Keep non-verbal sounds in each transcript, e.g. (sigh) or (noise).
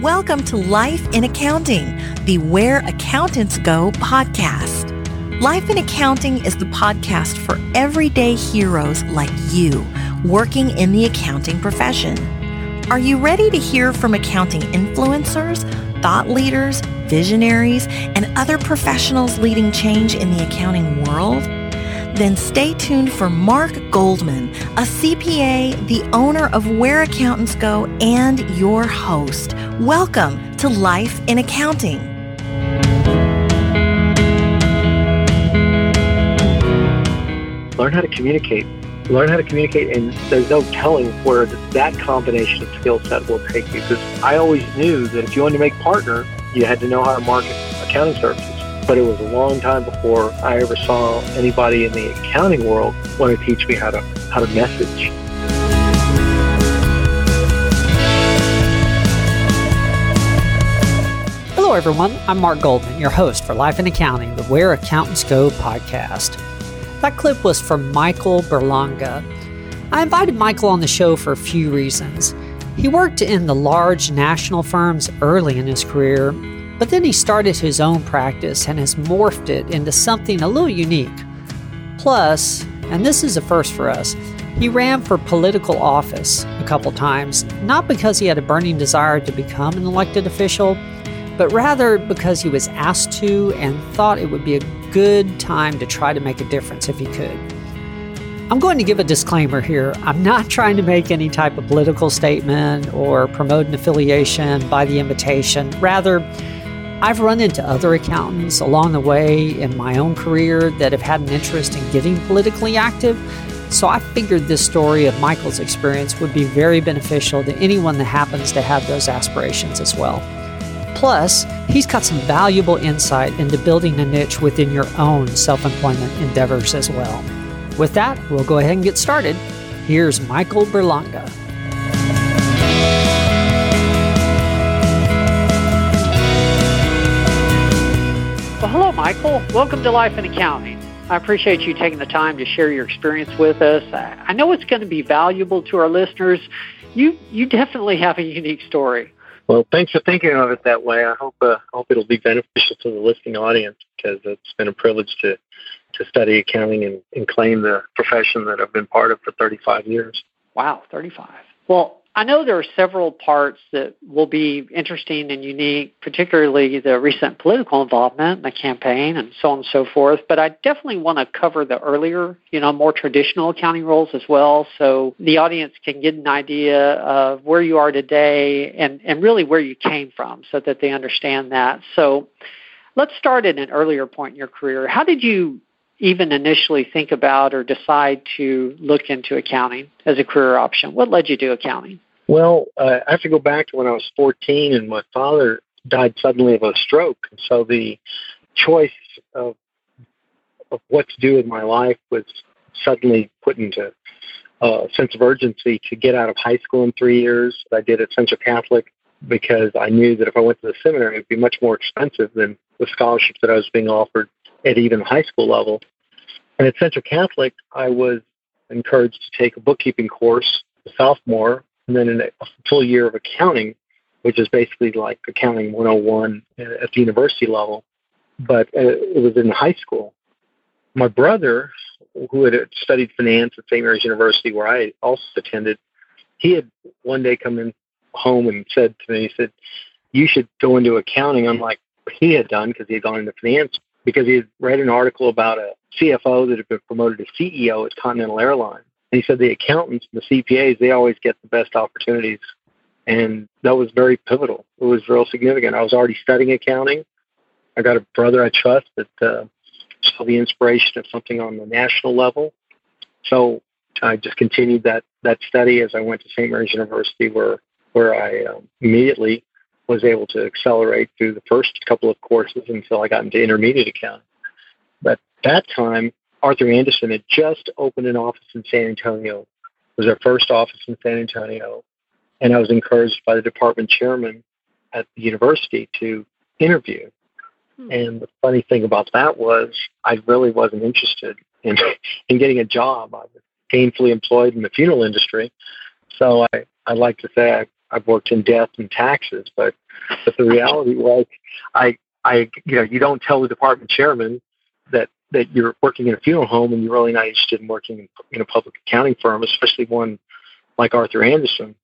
Welcome to Life in Accounting, the Where Accountants Go podcast. Life in Accounting is the podcast for everyday heroes like you working in the accounting profession. Are you ready to hear from accounting influencers, thought leaders, visionaries, and other professionals leading change in the accounting world? Then stay tuned for Mark Goldman, a CPA, the owner of Where Accountants Go, and your host. Welcome to Life in Accounting. Learn how to communicate. Learn how to communicate, and there's no telling where that combination of skill set will take you. Because I always knew that if you wanted to make partner, you had to know how to market accounting services but it was a long time before I ever saw anybody in the accounting world want to teach me how to how to message. Hello, everyone. I'm Mark Goldman, your host for Life in Accounting, the Where Accountants Go podcast. That clip was from Michael Berlanga. I invited Michael on the show for a few reasons. He worked in the large national firms early in his career but then he started his own practice and has morphed it into something a little unique. Plus, and this is a first for us, he ran for political office a couple times, not because he had a burning desire to become an elected official, but rather because he was asked to and thought it would be a good time to try to make a difference if he could. I'm going to give a disclaimer here. I'm not trying to make any type of political statement or promote an affiliation by the invitation. Rather, I've run into other accountants along the way in my own career that have had an interest in getting politically active, so I figured this story of Michael's experience would be very beneficial to anyone that happens to have those aspirations as well. Plus, he's got some valuable insight into building a niche within your own self employment endeavors as well. With that, we'll go ahead and get started. Here's Michael Berlanga. Well, hello, Michael. Welcome to Life in Accounting. I appreciate you taking the time to share your experience with us. I know it's going to be valuable to our listeners. You you definitely have a unique story. Well, thanks for thinking of it that way. I hope uh, hope it'll be beneficial to the listening audience because it's been a privilege to to study accounting and, and claim the profession that I've been part of for 35 years. Wow, 35. Well, I know there are several parts that will be interesting and unique, particularly the recent political involvement, and the campaign, and so on and so forth. But I definitely want to cover the earlier, you know, more traditional accounting roles as well, so the audience can get an idea of where you are today and, and really where you came from, so that they understand that. So let's start at an earlier point in your career. How did you even initially think about or decide to look into accounting as a career option? What led you to accounting? Well, uh, I have to go back to when I was 14 and my father died suddenly of a stroke. And so the choice of, of what to do with my life was suddenly put into a sense of urgency to get out of high school in three years. I did at Central Catholic because I knew that if I went to the seminary, it would be much more expensive than the scholarships that I was being offered at even high school level. And at Central Catholic, I was encouraged to take a bookkeeping course, a sophomore, and then a full year of accounting, which is basically like accounting 101 at the university level. But uh, it was in high school. My brother, who had studied finance at St. Mary's University, where I also attended, he had one day come in home and said to me, he said, "You should go into accounting." Unlike he had done because he had gone into finance because he had read an article about a CFO that had been promoted to CEO at Continental Airlines. And he said the accountants and the CPAs, they always get the best opportunities. And that was very pivotal. It was real significant. I was already studying accounting. I got a brother I trust that uh, saw the inspiration of something on the national level. So I just continued that, that study as I went to St. Mary's University, where, where I um, immediately was able to accelerate through the first couple of courses until I got into intermediate accounting. But that time, Arthur Andersen had just opened an office in San Antonio. It was our first office in San Antonio. And I was encouraged by the department chairman at the university to interview. Hmm. And the funny thing about that was I really wasn't interested in (laughs) in getting a job. I was gainfully employed in the funeral industry. So I, I like to say I, I've worked in death and taxes, but but the reality was I I you know, you don't tell the department chairman that that you're working in a funeral home and you're really not interested in working in, in a public accounting firm, especially one like Arthur Andersen.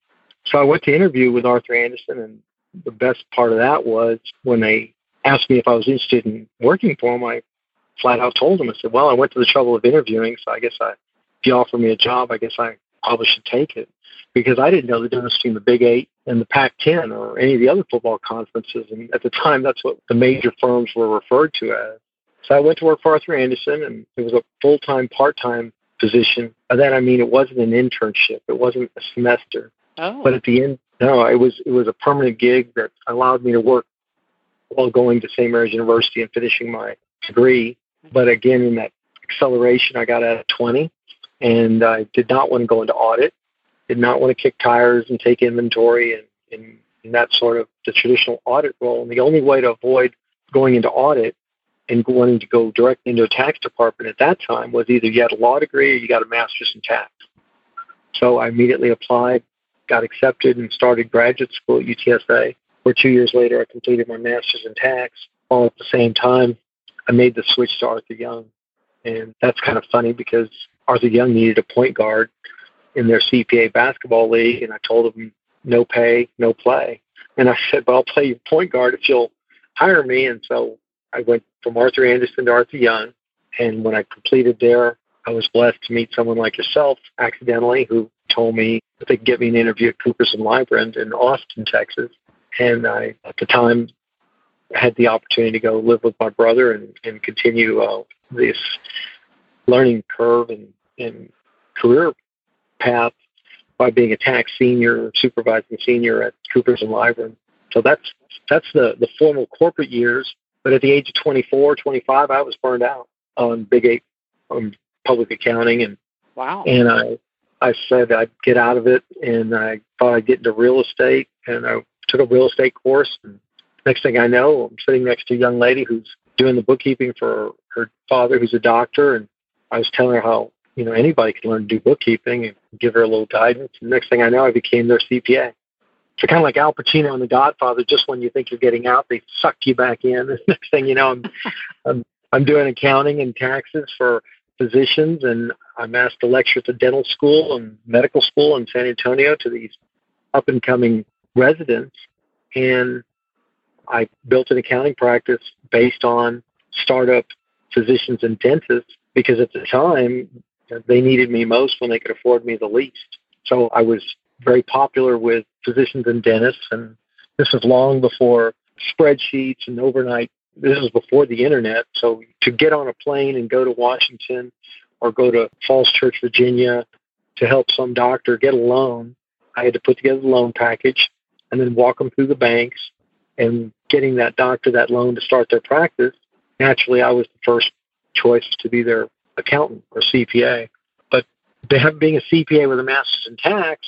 So I went to interview with Arthur Andersen, and the best part of that was when they asked me if I was interested in working for them. I flat out told them, I said, "Well, I went to the trouble of interviewing, so I guess I, if you offer me a job, I guess I probably should take it." Because I didn't know the difference between the Big Eight and the Pac-10 or any of the other football conferences, and at the time, that's what the major firms were referred to as. So I went to work for Arthur Andersen, and it was a full-time, part-time position. By that I mean it wasn't an internship. It wasn't a semester. Oh. But at the end, no, it was it was a permanent gig that allowed me to work while going to St. Mary's University and finishing my degree. But again, in that acceleration, I got out at 20, and I did not want to go into audit. Did not want to kick tires and take inventory and, and, and that sort of the traditional audit role. And the only way to avoid going into audit and wanting to go directly into a tax department at that time was either you had a law degree or you got a master's in tax. So I immediately applied, got accepted, and started graduate school at UTSA. Where two years later, I completed my master's in tax. All at the same time, I made the switch to Arthur Young. And that's kind of funny because Arthur Young needed a point guard in their CPA basketball league, and I told them no pay, no play. And I said, "Well, I'll play your point guard if you'll hire me." And so I went from Arthur Andersen to Arthur Young. And when I completed there, I was blessed to meet someone like yourself accidentally who told me that they could get me an interview at Coopers and Lybrand in Austin, Texas. And I, at the time, had the opportunity to go live with my brother and, and continue uh, this learning curve and, and career path by being a tax senior, supervising senior at Coopers and Lybrand. So that's that's the the formal corporate years. But at the age of 24, 25, I was burned out on Big Eight um, public accounting, and wow. And I, I said I'd get out of it, and I thought I'd get into real estate, and I took a real estate course. And next thing I know, I'm sitting next to a young lady who's doing the bookkeeping for her father, who's a doctor, and I was telling her how you know anybody can learn to do bookkeeping and give her a little guidance. And next thing I know, I became their CPA. So kind of like Al Pacino in The Godfather, just when you think you're getting out, they suck you back in. (laughs) The next thing you know, I'm, I'm I'm doing accounting and taxes for physicians, and I'm asked to lecture at the dental school and medical school in San Antonio to these up and coming residents. And I built an accounting practice based on startup physicians and dentists because at the time they needed me most when they could afford me the least. So I was very popular with physicians and dentists, and this was long before spreadsheets and overnight. This was before the internet, so to get on a plane and go to Washington or go to Falls Church, Virginia, to help some doctor get a loan, I had to put together the loan package and then walk them through the banks and getting that doctor that loan to start their practice. Naturally, I was the first choice to be their accountant or CPA. But being a CPA with a master's in tax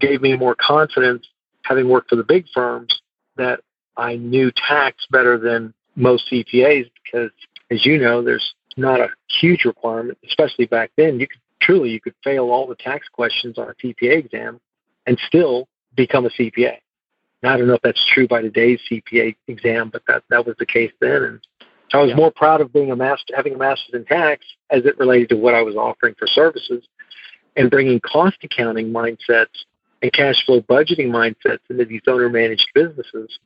gave me more confidence, having worked for the big firms, that I knew tax better than most CPAs because, as you know, there's not a huge requirement, especially back then. You could truly you could fail all the tax questions on a CPA exam and still become a CPA. Now, I don't know if that's true by today's CPA exam, but that that was the case then. And I was yeah. more proud of being a master, having a master's in tax as it related to what I was offering for services, and bringing cost accounting mindsets and cash flow budgeting mindsets into these owner managed businesses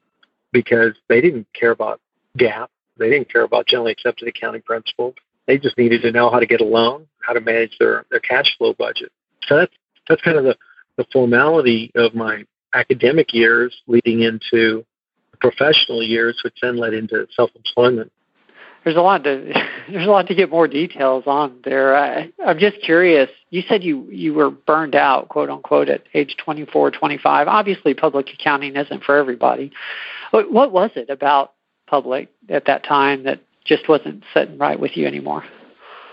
because they didn't care about GAAP. They didn't care about generally accepted accounting principles. They just needed to know how to get a loan, how to manage their, their cash flow budget. So that's that's kind of the, the formality of my academic years leading into professional years, which then led into self employment there's a lot to (laughs) there's a lot to get more details on there. I, I'm just curious. You said you you were burned out, quote unquote, at age 24, 25. Obviously, public accounting isn't for everybody. What, what was it about public at that time that just wasn't sitting right with you anymore?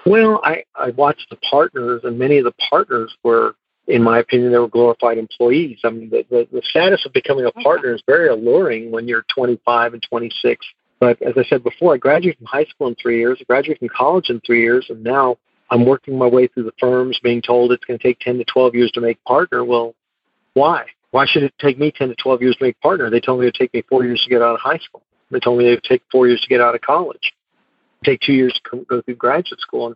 Well, I I watched the partners, and many of the partners were, in my opinion, they were glorified employees. I mean, the the, the status of becoming a partner is very alluring when you're 25 and 26 But as I said before, I graduated from high school in three years, I graduated from college in three years, and now I'm working my way through the firms, being told it's going to take 10 to 12 years to make partner. Well, why? Why should it take me 10 to 12 years to make partner? They told me it would take me four years to get out of high school. They told me it would take four years to get out of college, take two years to go through graduate school. And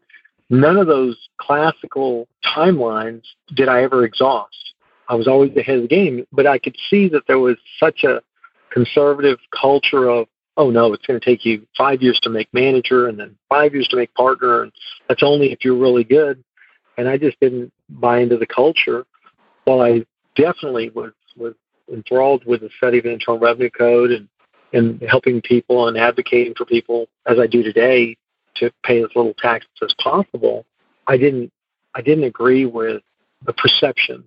none of those classical timelines did I ever exhaust. I was always ahead of the game, but I could see that there was such a conservative culture of, oh no, it's going to take you five years to make manager and then five years to make partner, and that's only if you're really good. And I just didn't buy into the culture. While I definitely was was enthralled with the study of Internal Revenue Code and and helping people and advocating for people as I do today to pay as little taxes as possible, I didn't I didn't agree with the perception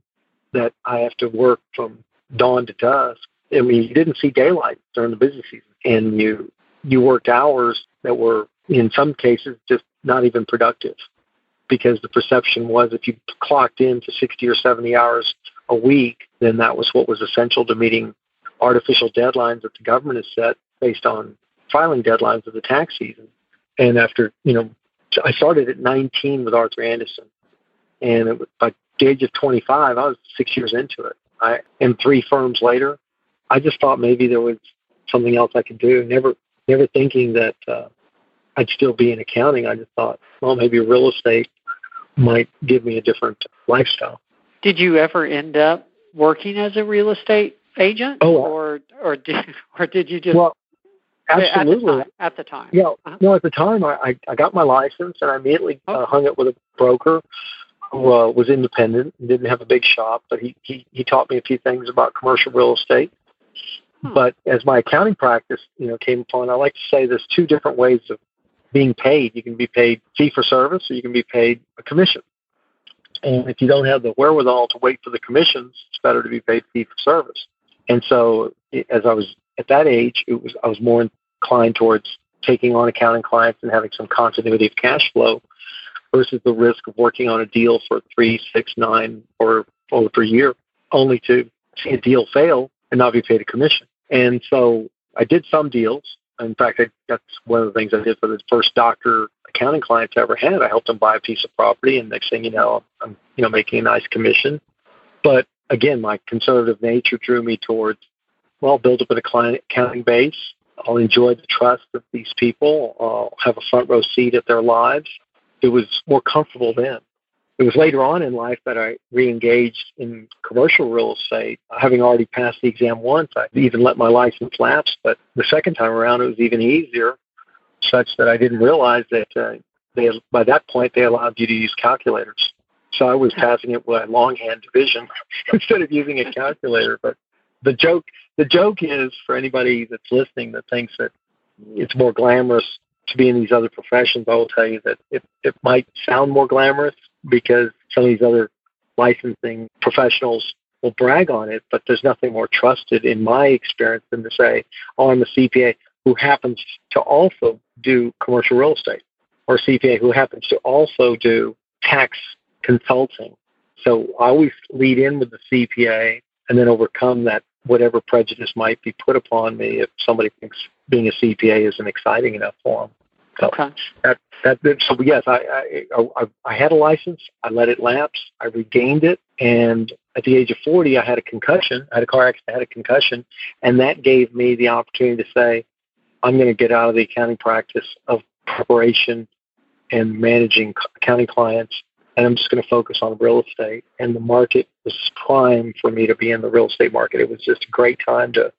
that I have to work from dawn to dusk. I mean, you didn't see daylight during the busy season, and you you worked hours that were in some cases just not even productive because the perception was if you clocked in to 60 or 70 hours a week, then that was what was essential to meeting artificial deadlines that the government has set based on filing deadlines of the tax season. And after, you know, I started at 19 with Arthur Andersen, and it was, by the age of 25, I was six years into it. I and three firms later, I just thought maybe there was something else I could do. Never, never thinking that uh, I'd still be in accounting. I just thought, well, maybe real estate might give me a different lifestyle. Did you ever end up working as a real estate agent, oh, or or did (laughs) or did you just well, absolutely at the time? Yeah, uh-huh. no, at the time I, I got my license and I immediately uh, hung it with a broker who uh, was independent and didn't have a big shop, but he he he taught me a few things about commercial real estate. Hmm. But as my accounting practice, you know, came upon, I like to say there's two different ways of being paid. You can be paid fee for service, or you can be paid a commission. And if you don't have the wherewithal to wait for the commissions, it's better to be paid fee for service. And so, as I was at that age, it was I was more inclined towards taking on accounting clients and having some continuity of cash flow versus the risk of working on a deal for three, six, nine, or over a year, only to see a deal fail and not be paid a commission. And so I did some deals. In fact, I, that's one of the things I did for the first doctor accounting clients I ever had. I helped them buy a piece of property, and next thing you know, I'm you know making a nice commission. But again, my conservative nature drew me towards well, build up a client accounting base. I'll enjoy the trust of these people. I'll have a front row seat at their lives. It was more comfortable then. It was later on in life that I re-engaged in commercial real estate. Having already passed the exam once, I even let my license lapse. But the second time around, it was even easier such that I didn't realize that uh, they by that point they allowed you to use calculators. So I was passing it with longhand division (laughs) instead of using a calculator. But the joke the joke is for anybody that's listening that thinks that it's more glamorous to be in these other professions. I will tell you that it it might sound more glamorous because some of these other licensing professionals will brag on it, but there's nothing more trusted in my experience than to say, "Oh, I'm a CPA who happens to also do commercial real estate or CPA who happens to also do tax consulting. So I always lead in with the CPA and then overcome that whatever prejudice might be put upon me if somebody thinks being a CPA isn't exciting enough for them. So okay. that, that, so yes, I, I, I, I had a license. I let it lapse. I regained it. And at the age of 40, I had a concussion. I had a car accident. I had a concussion. And that gave me the opportunity to say, I'm going to get out of the accounting practice of preparation and managing accounting clients, and I'm just going to focus on real estate. And the market was prime for me to be in the real estate market. It was just a great time to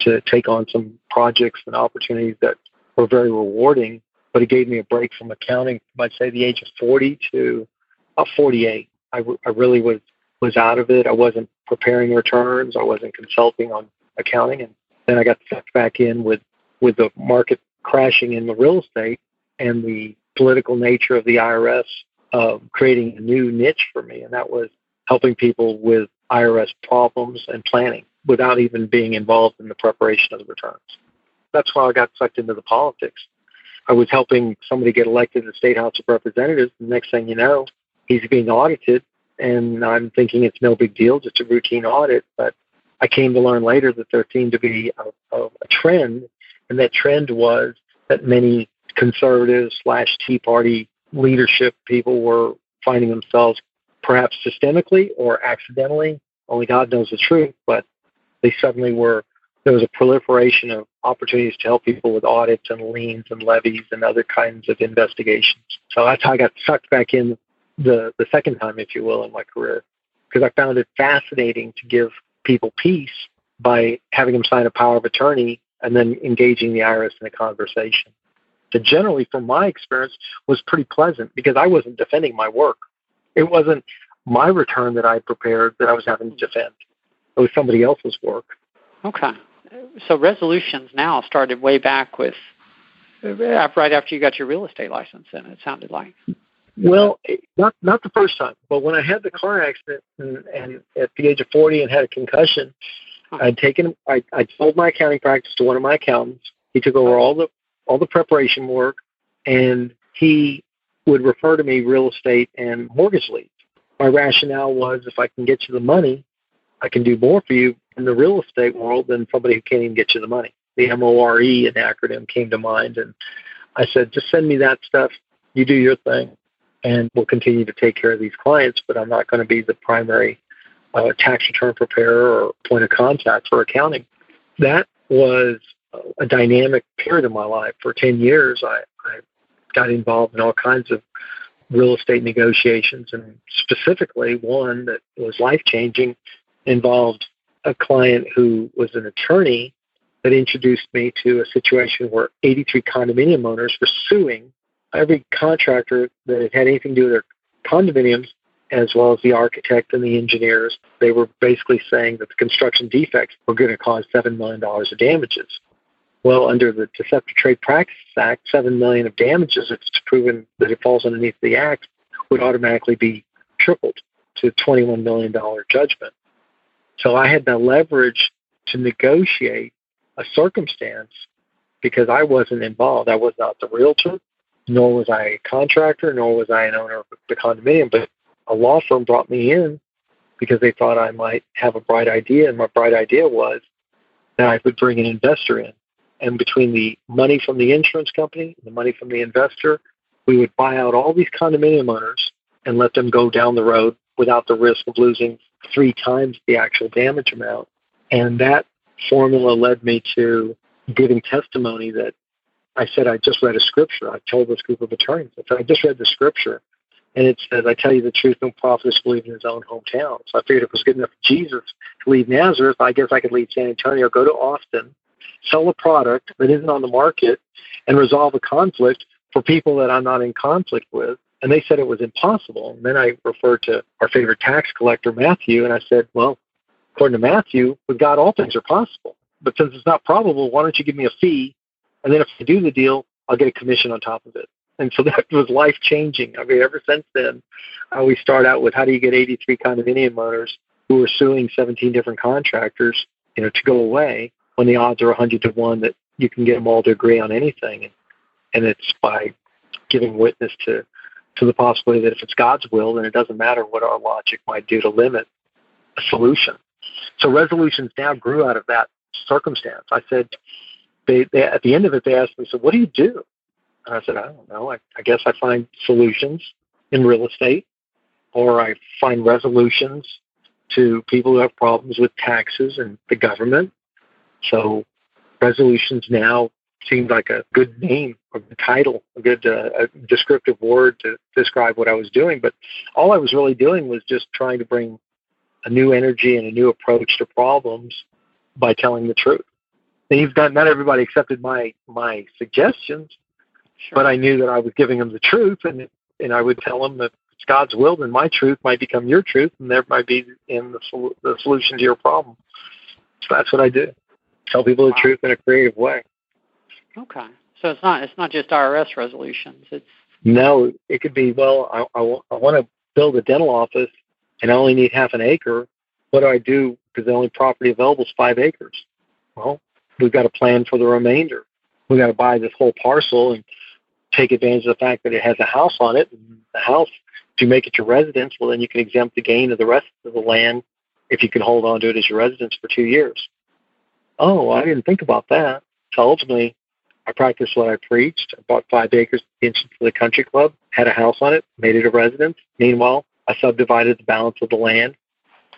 to take on some projects and opportunities that were very rewarding. But it gave me a break from accounting I'd say the age of 40 to about 48. I, I really was was out of it. I wasn't preparing returns. I wasn't consulting on accounting, and then I got sucked back in with with the market crashing in the real estate and the political nature of the IRS uh, creating a new niche for me, and that was helping people with IRS problems and planning without even being involved in the preparation of the returns. That's why I got sucked into the politics. I was helping somebody get elected to the State House of Representatives. The next thing you know, he's being audited, and I'm thinking it's no big deal, just a routine audit. But I came to learn later that there seemed to be a, a, a trend And that trend was that many conservative slash Tea Party leadership people were finding themselves perhaps systemically or accidentally, only God knows the truth, but they suddenly were there was a proliferation of opportunities to help people with audits and liens and levies and other kinds of investigations. So that's how I got sucked back in the, the second time, if you will, in my career, because I found it fascinating to give people peace by having them sign a power of attorney and then engaging the IRS in a conversation. That generally, from my experience, was pretty pleasant because I wasn't defending my work. It wasn't my return that I prepared that I was having to defend. It was somebody else's work. Okay so resolutions now started way back with uh, right after you got your real estate license. Then it sounded like. Well, not not the first time, but when I had the car accident and, and at the age of forty and had a concussion, huh. I'd taken I I sold my accounting practice to one of my accountants. He took over all the all the preparation work, and he would refer to me real estate and mortgage leads. My rationale was if I can get you the money, I can do more for you in the real estate world than somebody who can't even get you the money. The MORE, an acronym, came to mind, and I said, just send me that stuff. You do your thing, and we'll continue to take care of these clients. But I'm not going to be the primary uh, tax return preparer or point of contact for accounting. That was a dynamic period of my life. For 10 years, I, I got involved in all kinds of real estate negotiations, and specifically one that was life changing involved a client who was an attorney that introduced me to a situation where 83 condominium owners were suing every contractor that had had anything to do with their condominiums, as well as the architect and the engineers. They were basically saying that the construction defects were going to cause $7 million of damages. Well, under the Deceptive Trade Practices Act, 7 million of damages, if it's proven that it falls underneath the act, would automatically be tripled to $21 million judgment. So I had the leverage to negotiate a circumstance because I wasn't involved. I was not the realtor, nor was I a contractor, nor was I an owner of the condominium. But a law firm brought me in because they thought I might have a bright idea. And my bright idea was that I would bring an investor in. And between the money from the insurance company, and the money from the investor, we would buy out all these condominium owners and let them go down the road without the risk of losing three times the actual damage amount. And that formula led me to giving testimony that I said I just read a scripture. I told this group of attorneys, I said, I just read the scripture. And it says, I tell you the truth, no prophet is believed in his own hometown. So I figured it was good enough for Jesus to leave Nazareth. I guess I could leave San Antonio, go to Austin, sell a product that isn't on the market, and resolve a conflict for people that I'm not in conflict with and they said it was impossible. And then I referred to our favorite tax collector, Matthew, and I said, well, according to Matthew, with God, all things are possible. But since it's not probable, why don't you give me a fee? And then if I do the deal, I'll get a commission on top of it. And so (laughs) that was life changing. I mean, ever since then, uh, we start out with how do you get 83 condominium owners who are suing 17 different contractors, you know, to go away when the odds are 100 to 1 that you can get them all to agree on anything. And, and it's by giving witness to to the possibility that if it's God's will, then it doesn't matter what our logic might do to limit a solution. So resolutions now grew out of that circumstance. I said, they, they, at the end of it, they asked me, so what do you do? And I said, I don't know. I, I guess I find solutions in real estate, or I find resolutions to people who have problems with taxes and the government. So resolutions now seemed like a good name a title, a good uh, a descriptive word to describe what I was doing. But all I was really doing was just trying to bring a new energy and a new approach to problems by telling the truth. And you've got not everybody accepted my my suggestions, sure. but I knew that I was giving them the truth, and and I would tell them that it's God's will, then my truth might become your truth, and there might be in the, the solution to your problem. So that's what I do. Tell people the wow. truth in a creative way. Okay. So it's not it's not just IRS resolutions. It's no. It could be well. I, I, I want to build a dental office, and I only need half an acre. What do I do? Because the only property available is five acres. Well, we've got a plan for the remainder. We've got to buy this whole parcel and take advantage of the fact that it has a house on it. And the house, if you make it your residence, well, then you can exempt the gain of the rest of the land if you can hold on to it as your residence for two years. Oh, I didn't think about that. So ultimately, I practiced what I preached. I bought five acres into the country club, had a house on it, made it a residence. Meanwhile, I subdivided the balance of the land,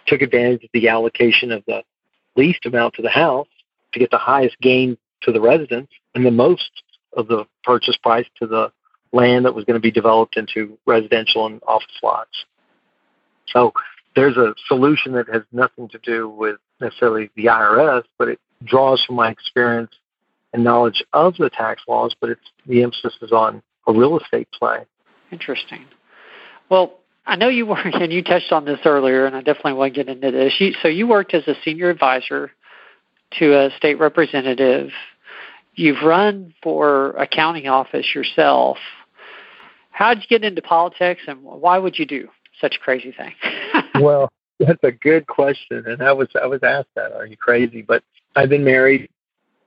took advantage of the allocation of the least amount to the house to get the highest gain to the residence and the most of the purchase price to the land that was going to be developed into residential and office lots. So there's a solution that has nothing to do with necessarily the IRS, but it draws from my experience and knowledge of the tax laws, but it's the emphasis is on a real estate play. Interesting. Well, I know you work, (laughs) and you touched on this earlier, and I definitely want to get into this. You, so you worked as a senior advisor to a state representative. You've run for a county office yourself. How did you get into politics, and why would you do such a crazy thing? (laughs) well, that's a good question, and I was I was asked that. Are you crazy? But I've been married.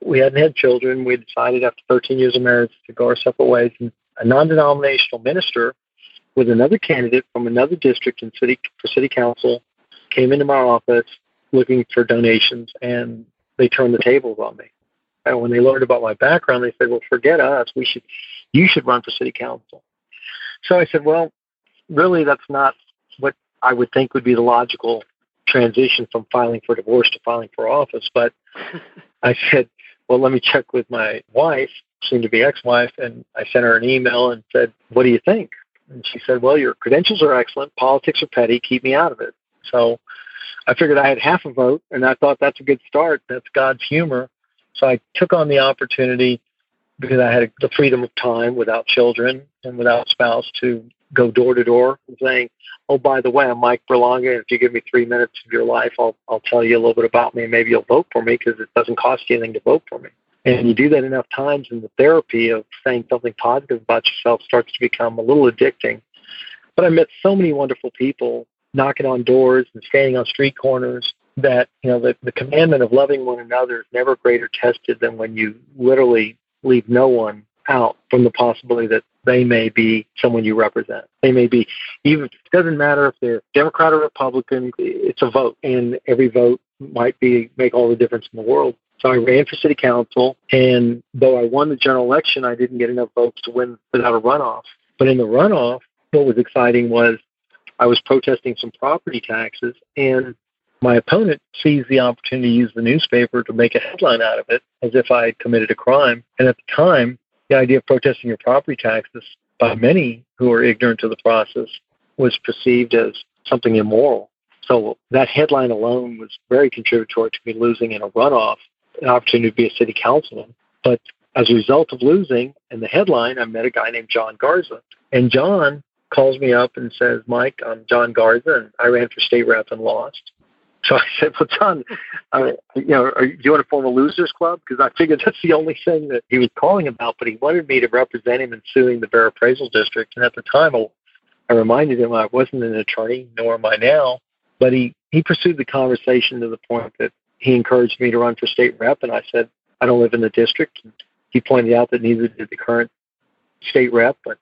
We hadn't had children. We decided after 13 years of marriage to go our separate ways. And a non-denominational minister with another candidate from another district in city for city council came into my office looking for donations, and they turned the tables on me. And when they learned about my background, they said, "Well, forget us. We should, you should run for city council." So I said, "Well, really, that's not what I would think would be the logical transition from filing for divorce to filing for office." But (laughs) I said, "Well, let me check with my wife, soon to be ex-wife," and I sent her an email and said, "What do you think?" And she said, "Well, your credentials are excellent. Politics are petty. Keep me out of it." So I figured I had half a vote, and I thought that's a good start. That's God's humor. So I took on the opportunity because I had the freedom of time without children and without spouse to go door to door saying, "Oh, by the way, I'm Mike Berlanga. And if you give me three minutes of your life, I'll I'll tell you a little bit about me. and Maybe you'll vote for me because it doesn't cost you anything to vote for me." And you do that enough times, and the therapy of saying something positive about yourself starts to become a little addicting. But I met so many wonderful people knocking on doors and standing on street corners that you know the, the commandment of loving one another is never greater tested than when you literally leave no one out from the possibility that they may be someone you represent. They may be even it doesn't matter if they're Democrat or Republican, it's a vote and every vote might be make all the difference in the world. So I ran for city council and though I won the general election I didn't get enough votes to win without a runoff. But in the runoff what was exciting was I was protesting some property taxes, and my opponent seized the opportunity to use the newspaper to make a headline out of it as if I had committed a crime. And at the time, the idea of protesting your property taxes by many who are ignorant of the process was perceived as something immoral. So that headline alone was very contributory to me losing in a runoff an opportunity to be a city councilman. But as a result of losing and the headline, I met a guy named John Garza. And John calls me up and says, Mike, I'm John Garza, and I ran for state rep and lost. So I said, well, John, uh, you know, are, do you want to form a losers club? Because I figured that's the only thing that he was calling about, but he wanted me to represent him in suing the Bexar Appraisal District. And at the time, I reminded him I wasn't an attorney, nor am I now. But he, he pursued the conversation to the point that he encouraged me to run for state rep. And I said, I don't live in the district. And he pointed out that neither did the current state rep, but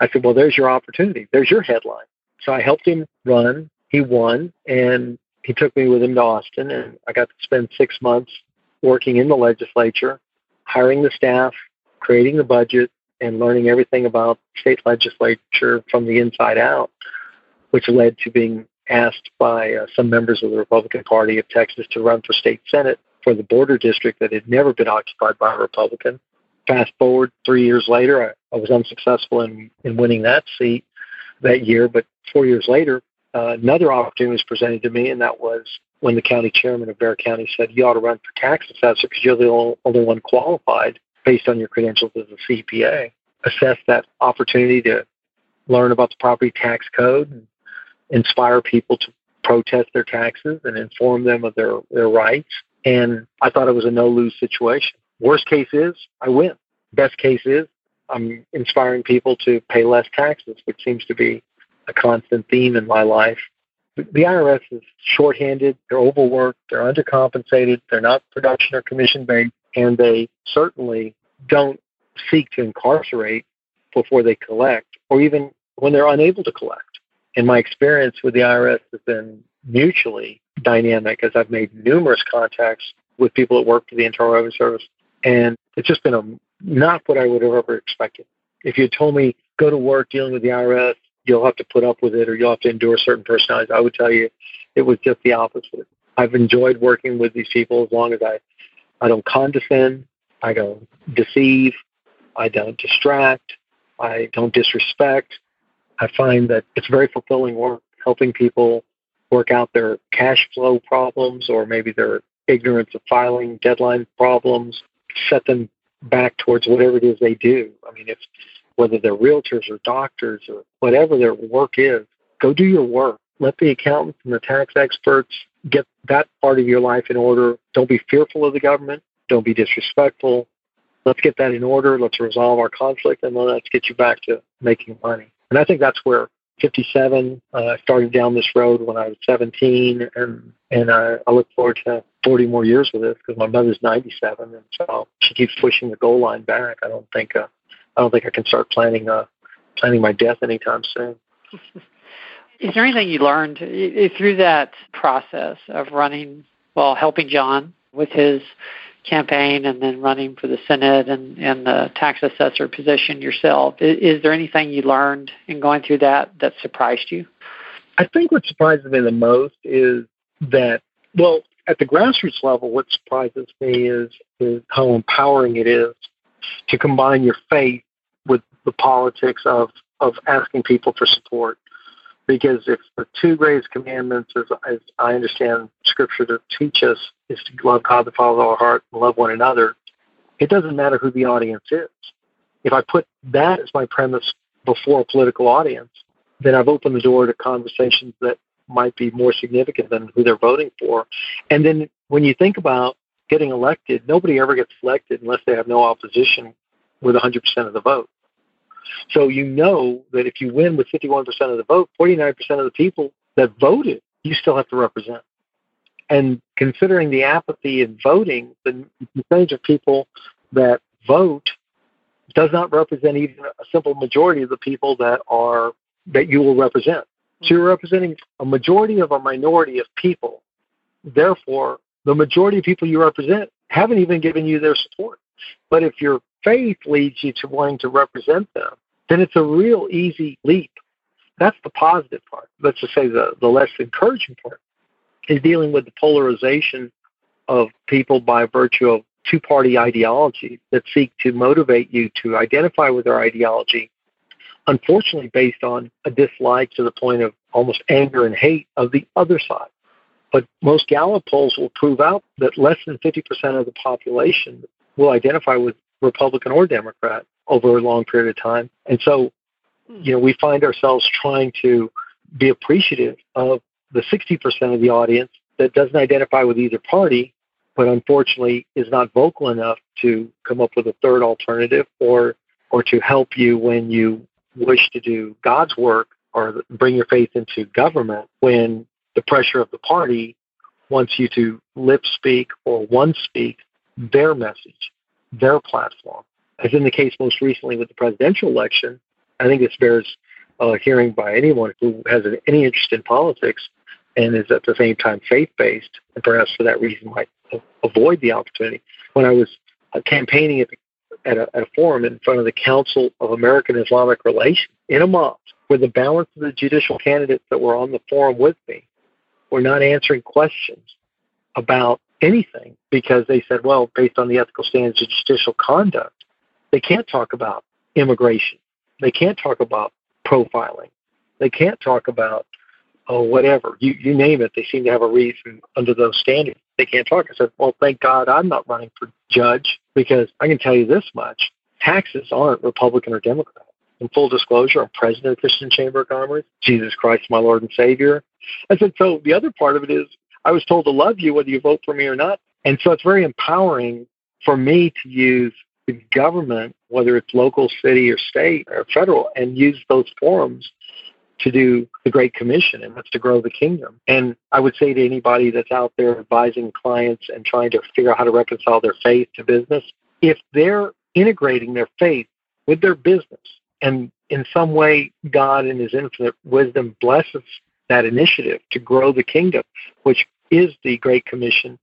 I said, well, there's your opportunity. There's your headline. So I helped him run. He won, and he took me with him to Austin, and I got to spend six months working in the legislature, hiring the staff, creating the budget, and learning everything about state legislature from the inside out, which led to being asked by uh, some members of the Republican Party of Texas to run for state senate for the border district that had never been occupied by a Republican fast forward three years later, I, I was unsuccessful in, in winning that seat that year. But four years later, uh, another opportunity was presented to me, and that was when the county chairman of Bexar County said, You ought to run for tax assessor because you're the only one qualified based on your credentials as a CPA. Assess that opportunity to learn about the property tax code and inspire people to protest their taxes and inform them of their, their rights. And I thought it was a no lose situation. Worst case is I win. Best case is I'm inspiring people to pay less taxes, which seems to be a constant theme in my life. The IRS is shorthanded, they're overworked, they're undercompensated, they're not production or commission based, and they certainly don't seek to incarcerate before they collect, or even when they're unable to collect. And my experience with the IRS has been mutually dynamic as I've made numerous contacts with people that work for the Internal Revenue Service And it's just been a not what I would have ever expected. If you had told me go to work dealing with the IRS, you'll have to put up with it or you'll have to endure certain personalities, I would tell you it was just the opposite. I've enjoyed working with these people as long as I I don't condescend, I don't deceive, I don't distract, I don't disrespect. I find that it's very fulfilling work helping people work out their cash flow problems or maybe their ignorance of filing deadline problems, set them back towards whatever it is they do. I mean, if whether they're realtors or doctors or whatever their work is, go do your work. Let the accountants and the tax experts get that part of your life in order. Don't be fearful of the government. Don't be disrespectful. Let's get that in order. Let's resolve our conflict, and let's get you back to making money. And I think that's where 57. Uh, started down this road when I was 17, and and I, I look forward to 40 more years with this because my mother's 97, and so she keeps pushing the goal line back. I don't think uh, I don't think I can start planning uh, planning my death anytime soon. (laughs) Is there anything you learned through that process of running, well, helping John with his campaign and then running for the Senate and, and the tax assessor position yourself. Is, is there anything you learned in going through that that surprised you? I think what surprises me the most is that, well, at the grassroots level, what surprises me is, is how empowering it is to combine your faith the politics of, of asking people for support because if the two greatest commandments, as, as I understand Scripture to teach us, is to love God the Father with our heart and love one another, it doesn't matter who the audience is. If I put that as my premise before a political audience, then I've opened the door to conversations that might be more significant than who they're voting for. And then when you think about getting elected, nobody ever gets elected unless they have no opposition with 100% of the vote. So you know that if you win with 51% of the vote, 49% of the people that voted, you still have to represent. And considering the apathy in voting, the percentage of people that vote does not represent even a simple majority of the people that are that you will represent. So you're representing a majority of a minority of people. Therefore, the majority of people you represent haven't even given you their support. But if your faith leads you to wanting to represent them, then it's a real easy leap. That's the positive part. Let's just say the, the less encouraging part is dealing with the polarization of people by virtue of two party ideology that seek to motivate you to identify with their ideology, unfortunately, based on a dislike to the point of almost anger and hate of the other side. But most Gallup polls will prove out that less than 50% of the population will identify with Republican or Democrat over a long period of time. And so, hmm. you know, we find ourselves trying to be appreciative of the 60% of the audience that doesn't identify with either party, but unfortunately is not vocal enough to come up with a third alternative or or to help you when you wish to do God's work or bring your faith into government when the pressure of the party wants you to lip speak or one speak their message, their platform as in the case most recently with the presidential election, I think this bears uh, hearing by anyone who has any interest in politics and is at the same time faith based, and perhaps for that reason might avoid the opportunity. When I was uh, campaigning at, at, a, at a forum in front of the Council of American Islamic Relations in a month, where the balance of the judicial candidates that were on the forum with me were not answering questions about anything because they said, well, based on the ethical standards of judicial conduct, they can't talk about immigration. They can't talk about profiling. They can't talk about oh whatever you you name it. They seem to have a reason under those standards. They can't talk. I said, well, thank God I'm not running for judge because I can tell you this much: taxes aren't Republican or Democrat. In full disclosure, I'm president of the Christian Chamber of Commerce. Jesus Christ, my Lord and Savior. I said, so the other part of it is I was told to love you whether you vote for me or not. And so it's very empowering for me to use the government, whether it's local, city, or state, or federal, and use those forums to do the Great Commission, and that's to grow the kingdom. And I would say to anybody that's out there advising clients and trying to figure out how to reconcile their faith to business, if they're integrating their faith with their business, and in some way God in His infinite wisdom blesses that initiative to grow the kingdom, which is the Great Commission,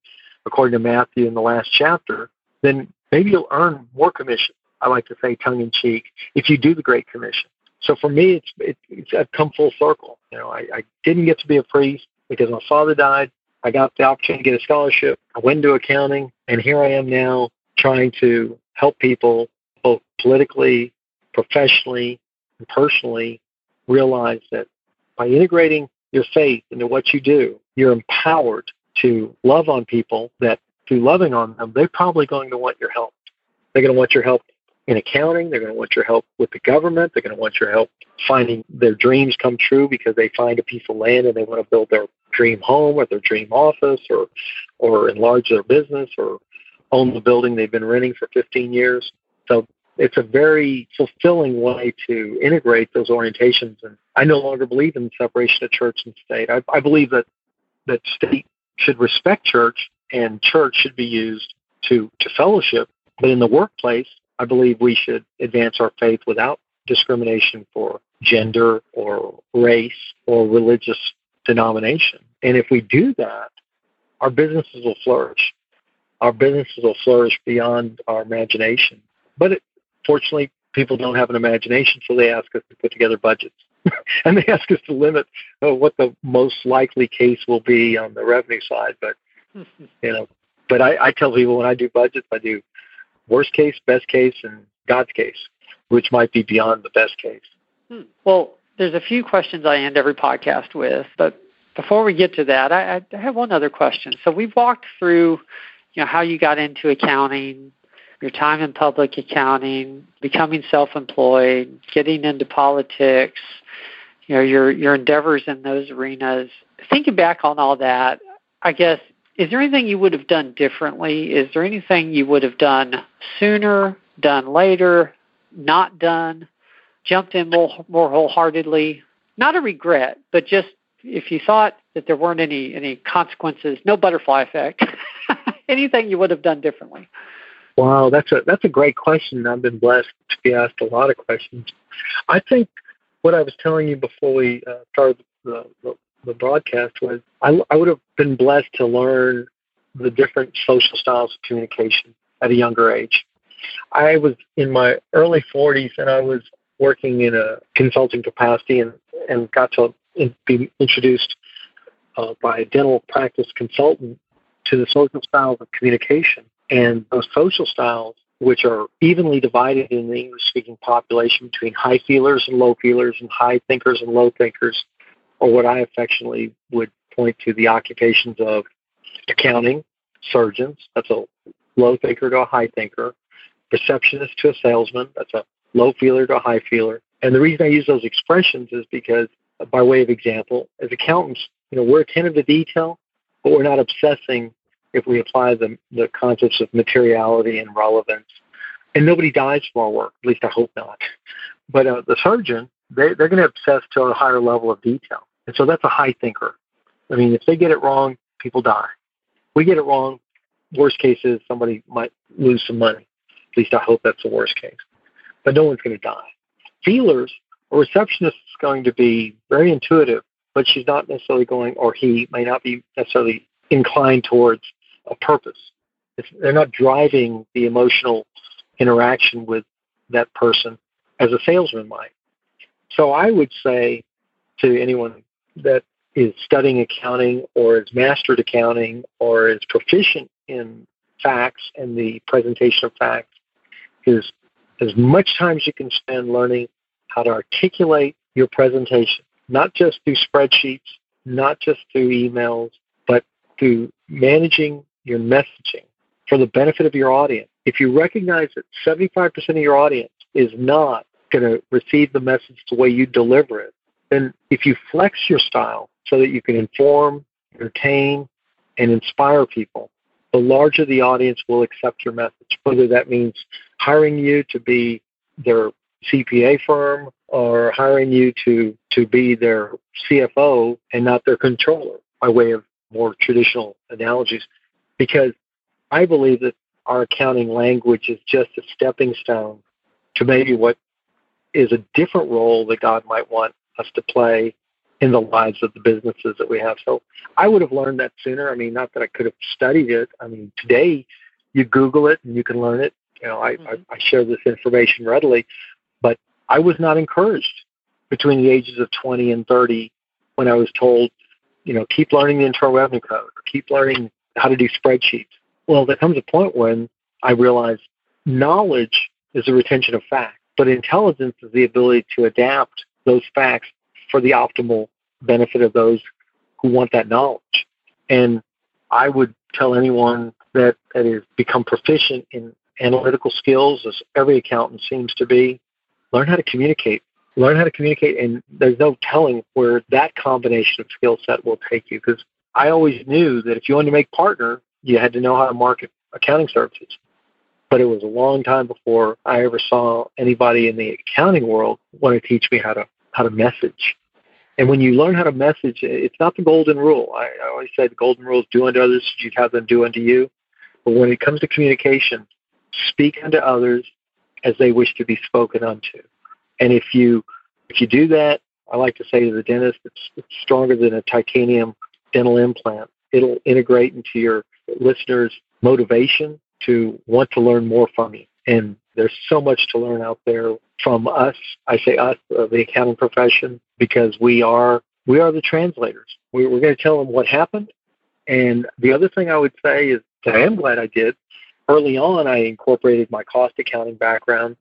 according to Matthew in the last chapter, then maybe you'll earn more commission. I like to say tongue in cheek if you do the Great Commission. So for me, it's it, it's I've come full circle. You know, I, I didn't get to be a priest because my father died. I got the opportunity to get a scholarship. I went into accounting, and here I am now trying to help people both politically, professionally, and personally realize that by integrating your faith into what you do, you're empowered to love on people that through loving on them, they're probably going to want your help. They're going to want your help in accounting. They're going to want your help with the government. They're going to want your help finding their dreams come true because they find a piece of land and they want to build their dream home or their dream office or or enlarge their business or own the building they've been renting for 15 years. So it's a very fulfilling way to integrate those orientations. And I no longer believe in separation of church and state. I, I believe that that state should respect church and church should be used to to fellowship. But in the workplace, I believe we should advance our faith without discrimination for gender or race or religious denomination. And if we do that, our businesses will flourish. Our businesses will flourish beyond our imagination. But it, fortunately, people don't have an imagination, so they ask us to put together budgets. (laughs) and they ask us to limit uh, what the most likely case will be on the revenue side. But, (laughs) you know, but I, I tell people when I do budgets, I do worst case, best case, and God's case, which might be beyond the best case. Hmm. Well, there's a few questions I end every podcast with, but before we get to that, I, I have one other question. So we've walked through, you know, how you got into accounting, your time in public accounting, becoming self-employed, getting into politics, you know, your your endeavors in those arenas. Thinking back on all that, I guess is there anything you would have done differently? Is there anything you would have done sooner, done later, not done, jumped in more, more wholeheartedly? Not a regret, but just if you thought that there weren't any any consequences, no butterfly effect, (laughs) anything you would have done differently? Wow, that's a that's a great question. I've been blessed to be asked a lot of questions. I think what I was telling you before we uh, started the, the, the broadcast was I, I would have been blessed to learn the different social styles of communication at a younger age. I was in my early 40s and I was working in a consulting capacity and, and got to be introduced uh, by a dental practice consultant to the social styles of communication. And those social styles, which are evenly divided in the English speaking population between high feelers and low feelers and high thinkers and low thinkers, or what I affectionately would point to the occupations of accounting, surgeons, that's a low thinker to a high thinker, receptionist to a salesman, that's a low feeler to a high feeler. And the reason I use those expressions is because, by way of example, as accountants, you know, we're attentive to detail, but we're not obsessing if we apply the, the concepts of materiality and relevance. And nobody dies from our work, at least I hope not. But uh, the surgeon, they, they're going to obsess to a higher level of detail. And so that's a high thinker. I mean, if they get it wrong, people die. We get it wrong, worst case is somebody might lose some money. At least I hope that's the worst case. But no one's going to die. Feelers, a receptionist is going to be very intuitive, but she's not necessarily going, or he may not be necessarily inclined towards a purpose. They're not driving the emotional interaction with that person as a salesman might. So I would say to anyone that is studying accounting or is mastered accounting or is proficient in facts and the presentation of facts is as much time as you can spend learning how to articulate your presentation, not just through spreadsheets, not just through emails, but through managing your messaging for the benefit of your audience. If you recognize that 75% of your audience is not going to receive the message the way you deliver it, then if you flex your style so that you can inform, entertain, and inspire people, the larger the audience will accept your message, whether that means hiring you to be their CPA firm or hiring you to, to be their CFO and not their controller, by way of more traditional analogies. Because I believe that our accounting language is just a stepping stone to maybe what is a different role that God might want us to play in the lives of the businesses that we have. So I would have learned that sooner. I mean, not that I could have studied it. I mean, today you Google it and you can learn it. You know, I, mm-hmm. I, I share this information readily, but I was not encouraged between the ages of 20 and 30 when I was told, you know, keep learning the Internal Revenue Code or keep learning how to do spreadsheets. Well, there comes a point when I realized knowledge is a retention of facts, but intelligence is the ability to adapt those facts for the optimal benefit of those who want that knowledge. And I would tell anyone that, that has become proficient in analytical skills, as every accountant seems to be, learn how to communicate. Learn how to communicate, and there's no telling where that combination of skill set will take you. Because I always knew that if you wanted to make partner, you had to know how to market accounting services. But it was a long time before I ever saw anybody in the accounting world want to teach me how to how to message. And when you learn how to message, it's not the golden rule. I, I always say the golden rule is do unto others as you'd have them do unto you. But when it comes to communication, speak unto others as they wish to be spoken unto. And if you if you do that, I like to say to the dentist, it's, it's stronger than a titanium dental implant. It'll integrate into your listeners' motivation to want to learn more from you. And there's so much to learn out there from us. I say us, uh, the accounting profession, because we are we are the translators. We, we're going to tell them what happened. And the other thing I would say is that I am glad I did. Early on, I incorporated my cost accounting background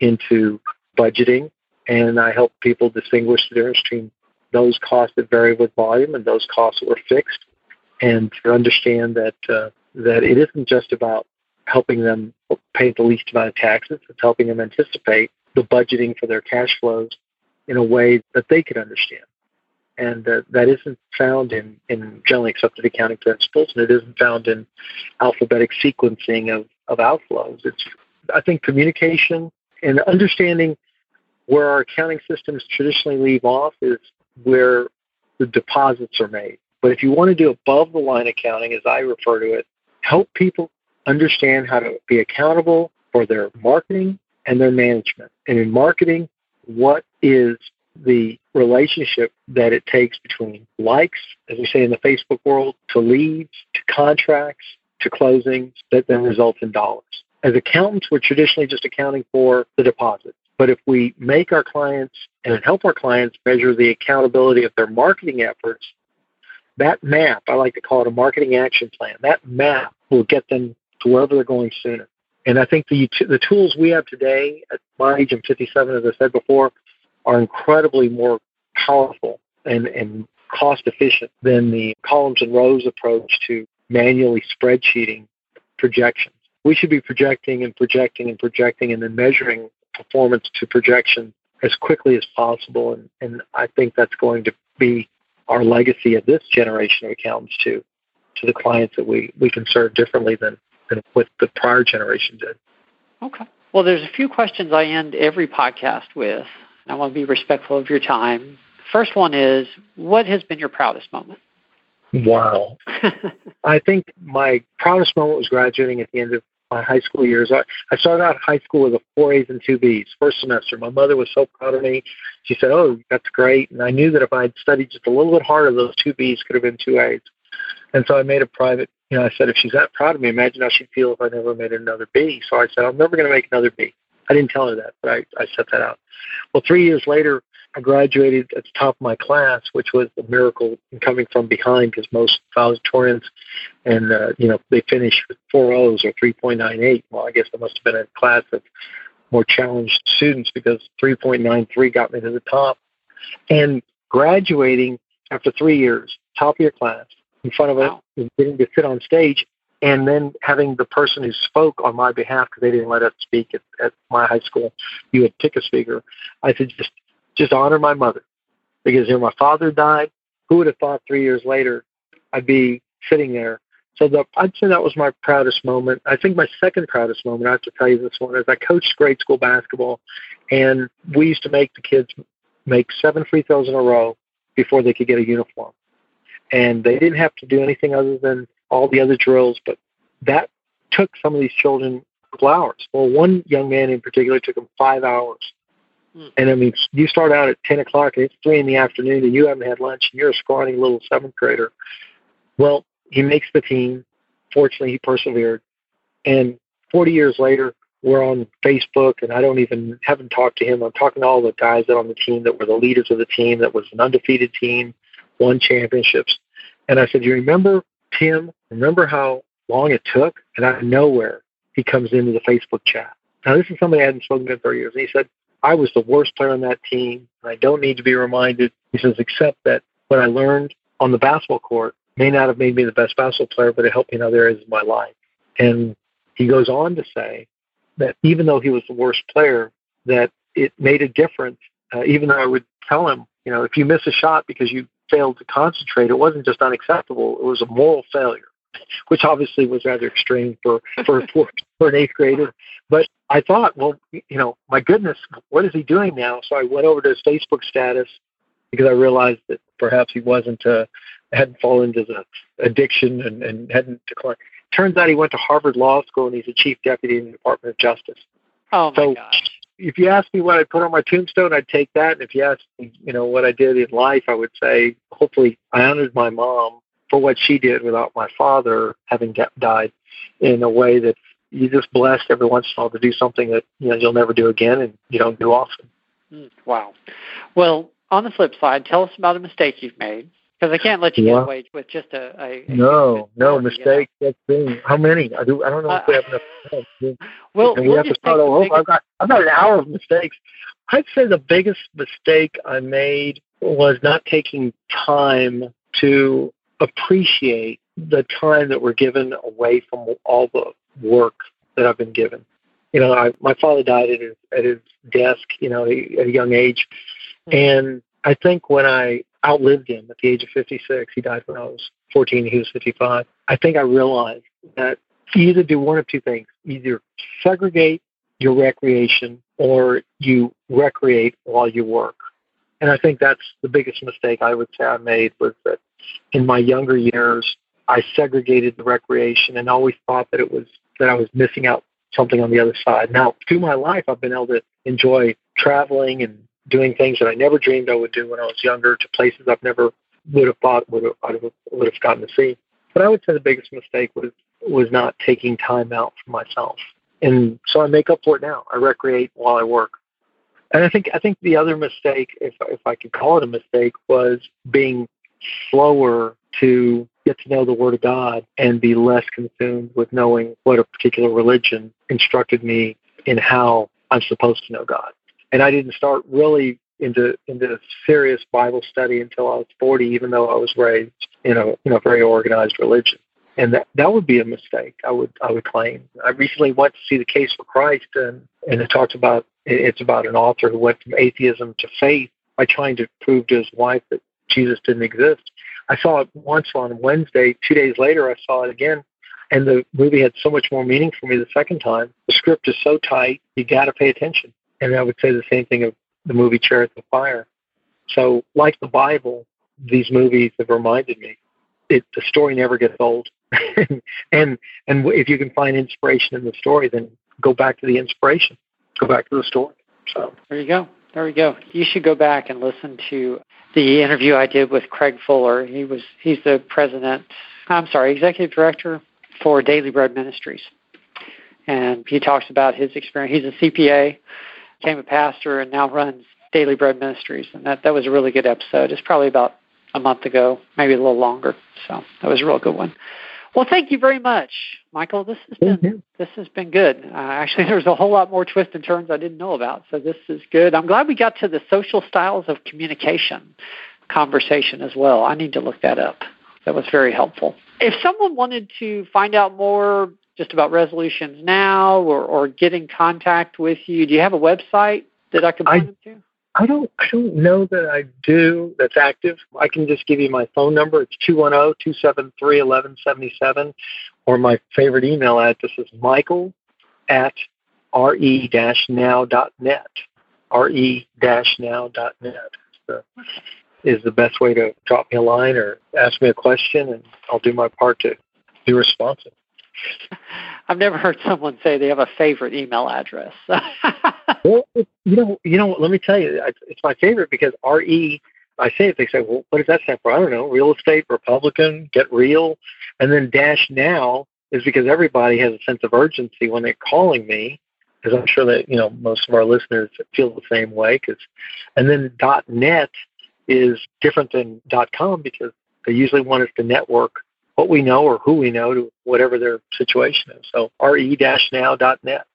into budgeting, and I help people distinguish the difference between those costs that vary with volume and those costs that were fixed, and to understand that uh, that it isn't just about helping them pay the least amount of taxes. It's helping them anticipate the budgeting for their cash flows in a way that they could understand. And uh, that isn't found in, in generally accepted accounting principles, and it isn't found in alphabetic sequencing of, of outflows. It's, I think, communication and understanding where our accounting systems traditionally leave off is where the deposits are made. But if you want to do above the line accounting, as I refer to it, help people understand how to be accountable for their marketing and their management. And in marketing, what is the relationship that it takes between likes, as we say in the Facebook world, to leads, to contracts, to closings that then result in dollars. As accountants, we're traditionally just accounting for the deposit. But if we make our clients and help our clients measure the accountability of their marketing efforts, that map, I like to call it a marketing action plan, that map will get them to wherever they're going sooner. And I think the the tools we have today at my age, I'm 57, as I said before, are incredibly more powerful and, and cost efficient than the columns and rows approach to manually spreadsheeting projections. We should be projecting and projecting and projecting and then measuring performance to projection as quickly as possible. And, and I think that's going to be our legacy of this generation of accountants to to the clients that we, we can serve differently than than what the prior generation did. Okay. Well, there's a few questions I end every podcast with. I want to be respectful of your time. First one is, what has been your proudest moment? Wow. (laughs) I think my proudest moment was graduating at the end of my high school years. I, I started out high school with a four A's and two B's first semester. My mother was so proud of me. She said, "Oh, that's great." And I knew that if I had studied just a little bit harder, those two B's could have been two A's. And so I made a private you know, I said, if she's that proud of me, imagine how she'd feel if I never made another B. So I said, I'm never going to make another B. I didn't tell her that, but I, I set that out. Well, three years later, I graduated at the top of my class, which was a miracle coming from behind because most valedictorians and, uh, you know, they finish with four O's or 3.98. Well, I guess I must have been a class of more challenged students because 3.93 got me to the top. And graduating after three years, top of your class, in front of wow. us, getting to sit on stage, and then having the person who spoke on my behalf because they didn't let us speak at, at my high school. You would pick a speaker. I said, just just honor my mother because you know, my father died. Who would have thought three years later I'd be sitting there? So the, I'd say that was my proudest moment. I think my second proudest moment, I have to tell you this one, is I coached grade school basketball, and we used to make the kids make seven free throws in a row before they could get a uniform and they didn't have to do anything other than all the other drills. But that took some of these children a couple hours. Well, one young man in particular took him five hours. Hmm. And I mean, you start out at 10 o'clock and it's three in the afternoon and you haven't had lunch and you're a scrawny little seventh grader. Well, he makes the team. Fortunately, he persevered. And 40 years later, we're on Facebook, and I don't even haven't talked to him. I'm talking to all the guys that on the team that were the leaders of the team, that was an undefeated team, won championships. And I said, "You remember Tim? Remember how long it took?" And out of nowhere, he comes into the Facebook chat. Now, this is somebody I hadn't spoken to in 30 years. And he said, "I was the worst player on that team, and I don't need to be reminded." He says, "Except that what I learned on the basketball court may not have made me the best basketball player, but it helped me in other areas of my life." And he goes on to say that even though he was the worst player, that it made a difference. Uh, even though I would tell him, you know, if you miss a shot because you failed to concentrate, it wasn't just unacceptable; it was a moral failure, (laughs) which obviously was rather extreme for for (laughs) for, for an eighth grader. But I thought, well, you know, my goodness, what is he doing now? So I went over to his Facebook status because I realized that perhaps he wasn't uh, hadn't fallen into the addiction and, and hadn't declined. Turns out he went to Harvard Law School and he's a chief deputy in the Department of Justice. Oh my So- gosh. If you ask me what I'd put on my tombstone, I'd take that. And if you ask me, you know, what I did in life, I would say, hopefully, I honored my mom for what she did without my father having died in a way that you just blessed every once in a while to do something that you know you'll never do again and you don't do often. Mm, Wow. Well, on the flip side, tell us about a mistake you've made because I can't let you Yeah. get away with just a, a, a No, no story, you know? mistake. That's been how many? I do. I don't know if we have enough. time. Well, and we we'll have to start all over. I've got I've got an hour of mistakes. I'd say the biggest mistake I made was not taking time to appreciate the time that we're given away from all the work that I've been given. You know, I, my father died at his at his desk. You know, at a young age, mm-hmm. and I think when I outlived him at the age of 56, he died when I was 14. He was 55. I think I realized that you either do one of two things: either segregate your recreation or you recreate while you work. And I think that's the biggest mistake I would say I made was that in my younger years I segregated the recreation and always thought that it was that I was missing out something on the other side. Now through my life I've been able to enjoy traveling and doing things that I never dreamed I would do when I was younger to places I've never would have thought would have would have gotten to see. But I would say the biggest mistake was was not taking time out for myself and so I make up for it now. I recreate while I work. And I think I think the other mistake, if if I could call it a mistake, was being slower to get to know the Word of God and be less consumed with knowing what a particular religion instructed me in how I'm supposed to know God. And I didn't start really into into serious Bible study until I was 40, even though I was raised in a in a very organized religion and that that would be a mistake. I would I would claim. I recently went to see the Case for Christ, and and it talks about it's about an author who went from atheism to faith by trying to prove to his wife that Jesus didn't exist. I saw it once on Wednesday. Two days later, I saw it again, and the movie had so much more meaning for me the second time. The script is so tight, you got to pay attention. And I would say the same thing of the movie Chariots of the Fire. So, like the Bible, these movies have reminded me it, the story never gets old. (laughs) and and if you can find inspiration in the story, then go back to the inspiration. Go back to the story. So There you go. There you go. You should go back and listen to the interview I did with Craig Fuller. He was he's the president. I'm sorry, executive director for Daily Bread Ministries, and he talks about his experience. He's a CPA, became a pastor, and now runs Daily Bread Ministries. And that that was a really good episode. It's probably about a month ago, maybe a little longer. So that was a real good one. Well, thank you very much, Michael. This has been Mhm. this has been good. Uh, actually, (laughs) there's a whole lot more twists and turns I didn't know about, so this is good. I'm glad we got to the social styles of communication conversation as well. I need to look that up. That was very helpful. If someone wanted to find out more just about resolutions now or, or get in contact with you, do you have a website that I could I- point them to? I don't I don't know that I do that's active. I can just give you my phone number. It's two one zero two seven three eleven seventy seven, or my favorite email address is Michael at re now dot net. re now dot net is the best way to drop me a line or ask me a question, and I'll do my part to be responsive. I've never heard someone say they have a favorite email address. (laughs) Well, you know, you know. Let me tell you, it's, my favorite because RE. I say it. They say, "Well, what does that stand for?" I don't know. Real estate, Republican, get real, and then dash now is because everybody has a sense of urgency when they're calling me, because I'm sure that you know most of our listeners feel the same way. Because, and then dot .net is different than dot .com because they usually want us to network what we know or who we know to whatever their situation is. So re-now.net.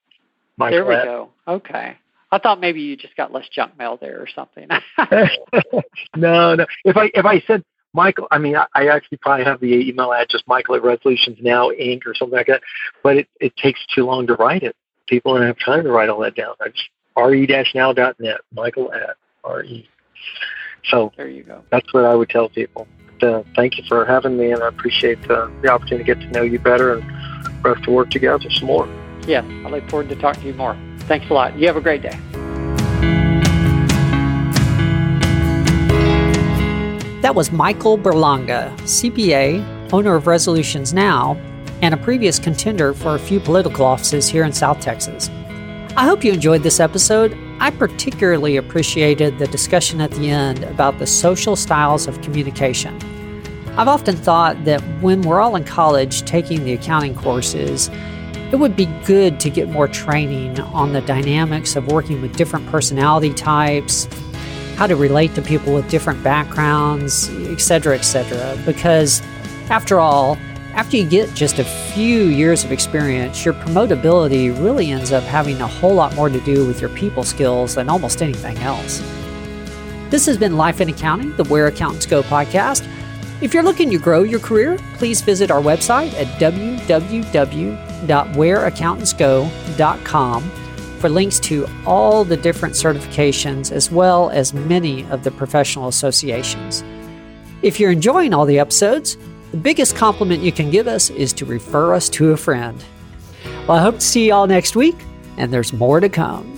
Michael there we go. Okay. I thought maybe you just got less junk mail there or something. (laughs) (laughs) no, no. If I if I said Michael, I mean, I, I actually probably have the email address Michael at Resolutions Now Inc. or something like that, but it, it takes too long to write it. People don't have time to write all that down. I just re-now.net, Michael at re. So there you go. That's what I would tell people. Uh, thank you for having me, and I appreciate uh, the opportunity to get to know you better and for us to work together some more. Yes, I look forward to talking to you more. Thanks a lot. You have a great day. That was Michael Berlanga, CPA, owner of Resolutions Now, and a previous contender for a few political offices here in South Texas. I hope you enjoyed this episode. I particularly appreciated the discussion at the end about the social styles of communication. I've often thought that when we're all in college taking the accounting courses, it would be good to get more training on the dynamics of working with different personality types, how to relate to people with different backgrounds, etc., etc. Because, after all, after you get just a few years of experience, your promotability really ends up having a whole lot more to do with your people skills than almost anything else. This has been Life in Accounting, the Where Accountants Go podcast. If you're looking to grow your career, please visit our website at www.whereaccountantsgo.com for links to all the different certifications as well as many of the professional associations. If you're enjoying all the episodes, the biggest compliment you can give us is to refer us to a friend. Well, I hope to see you all next week, and there's more to come.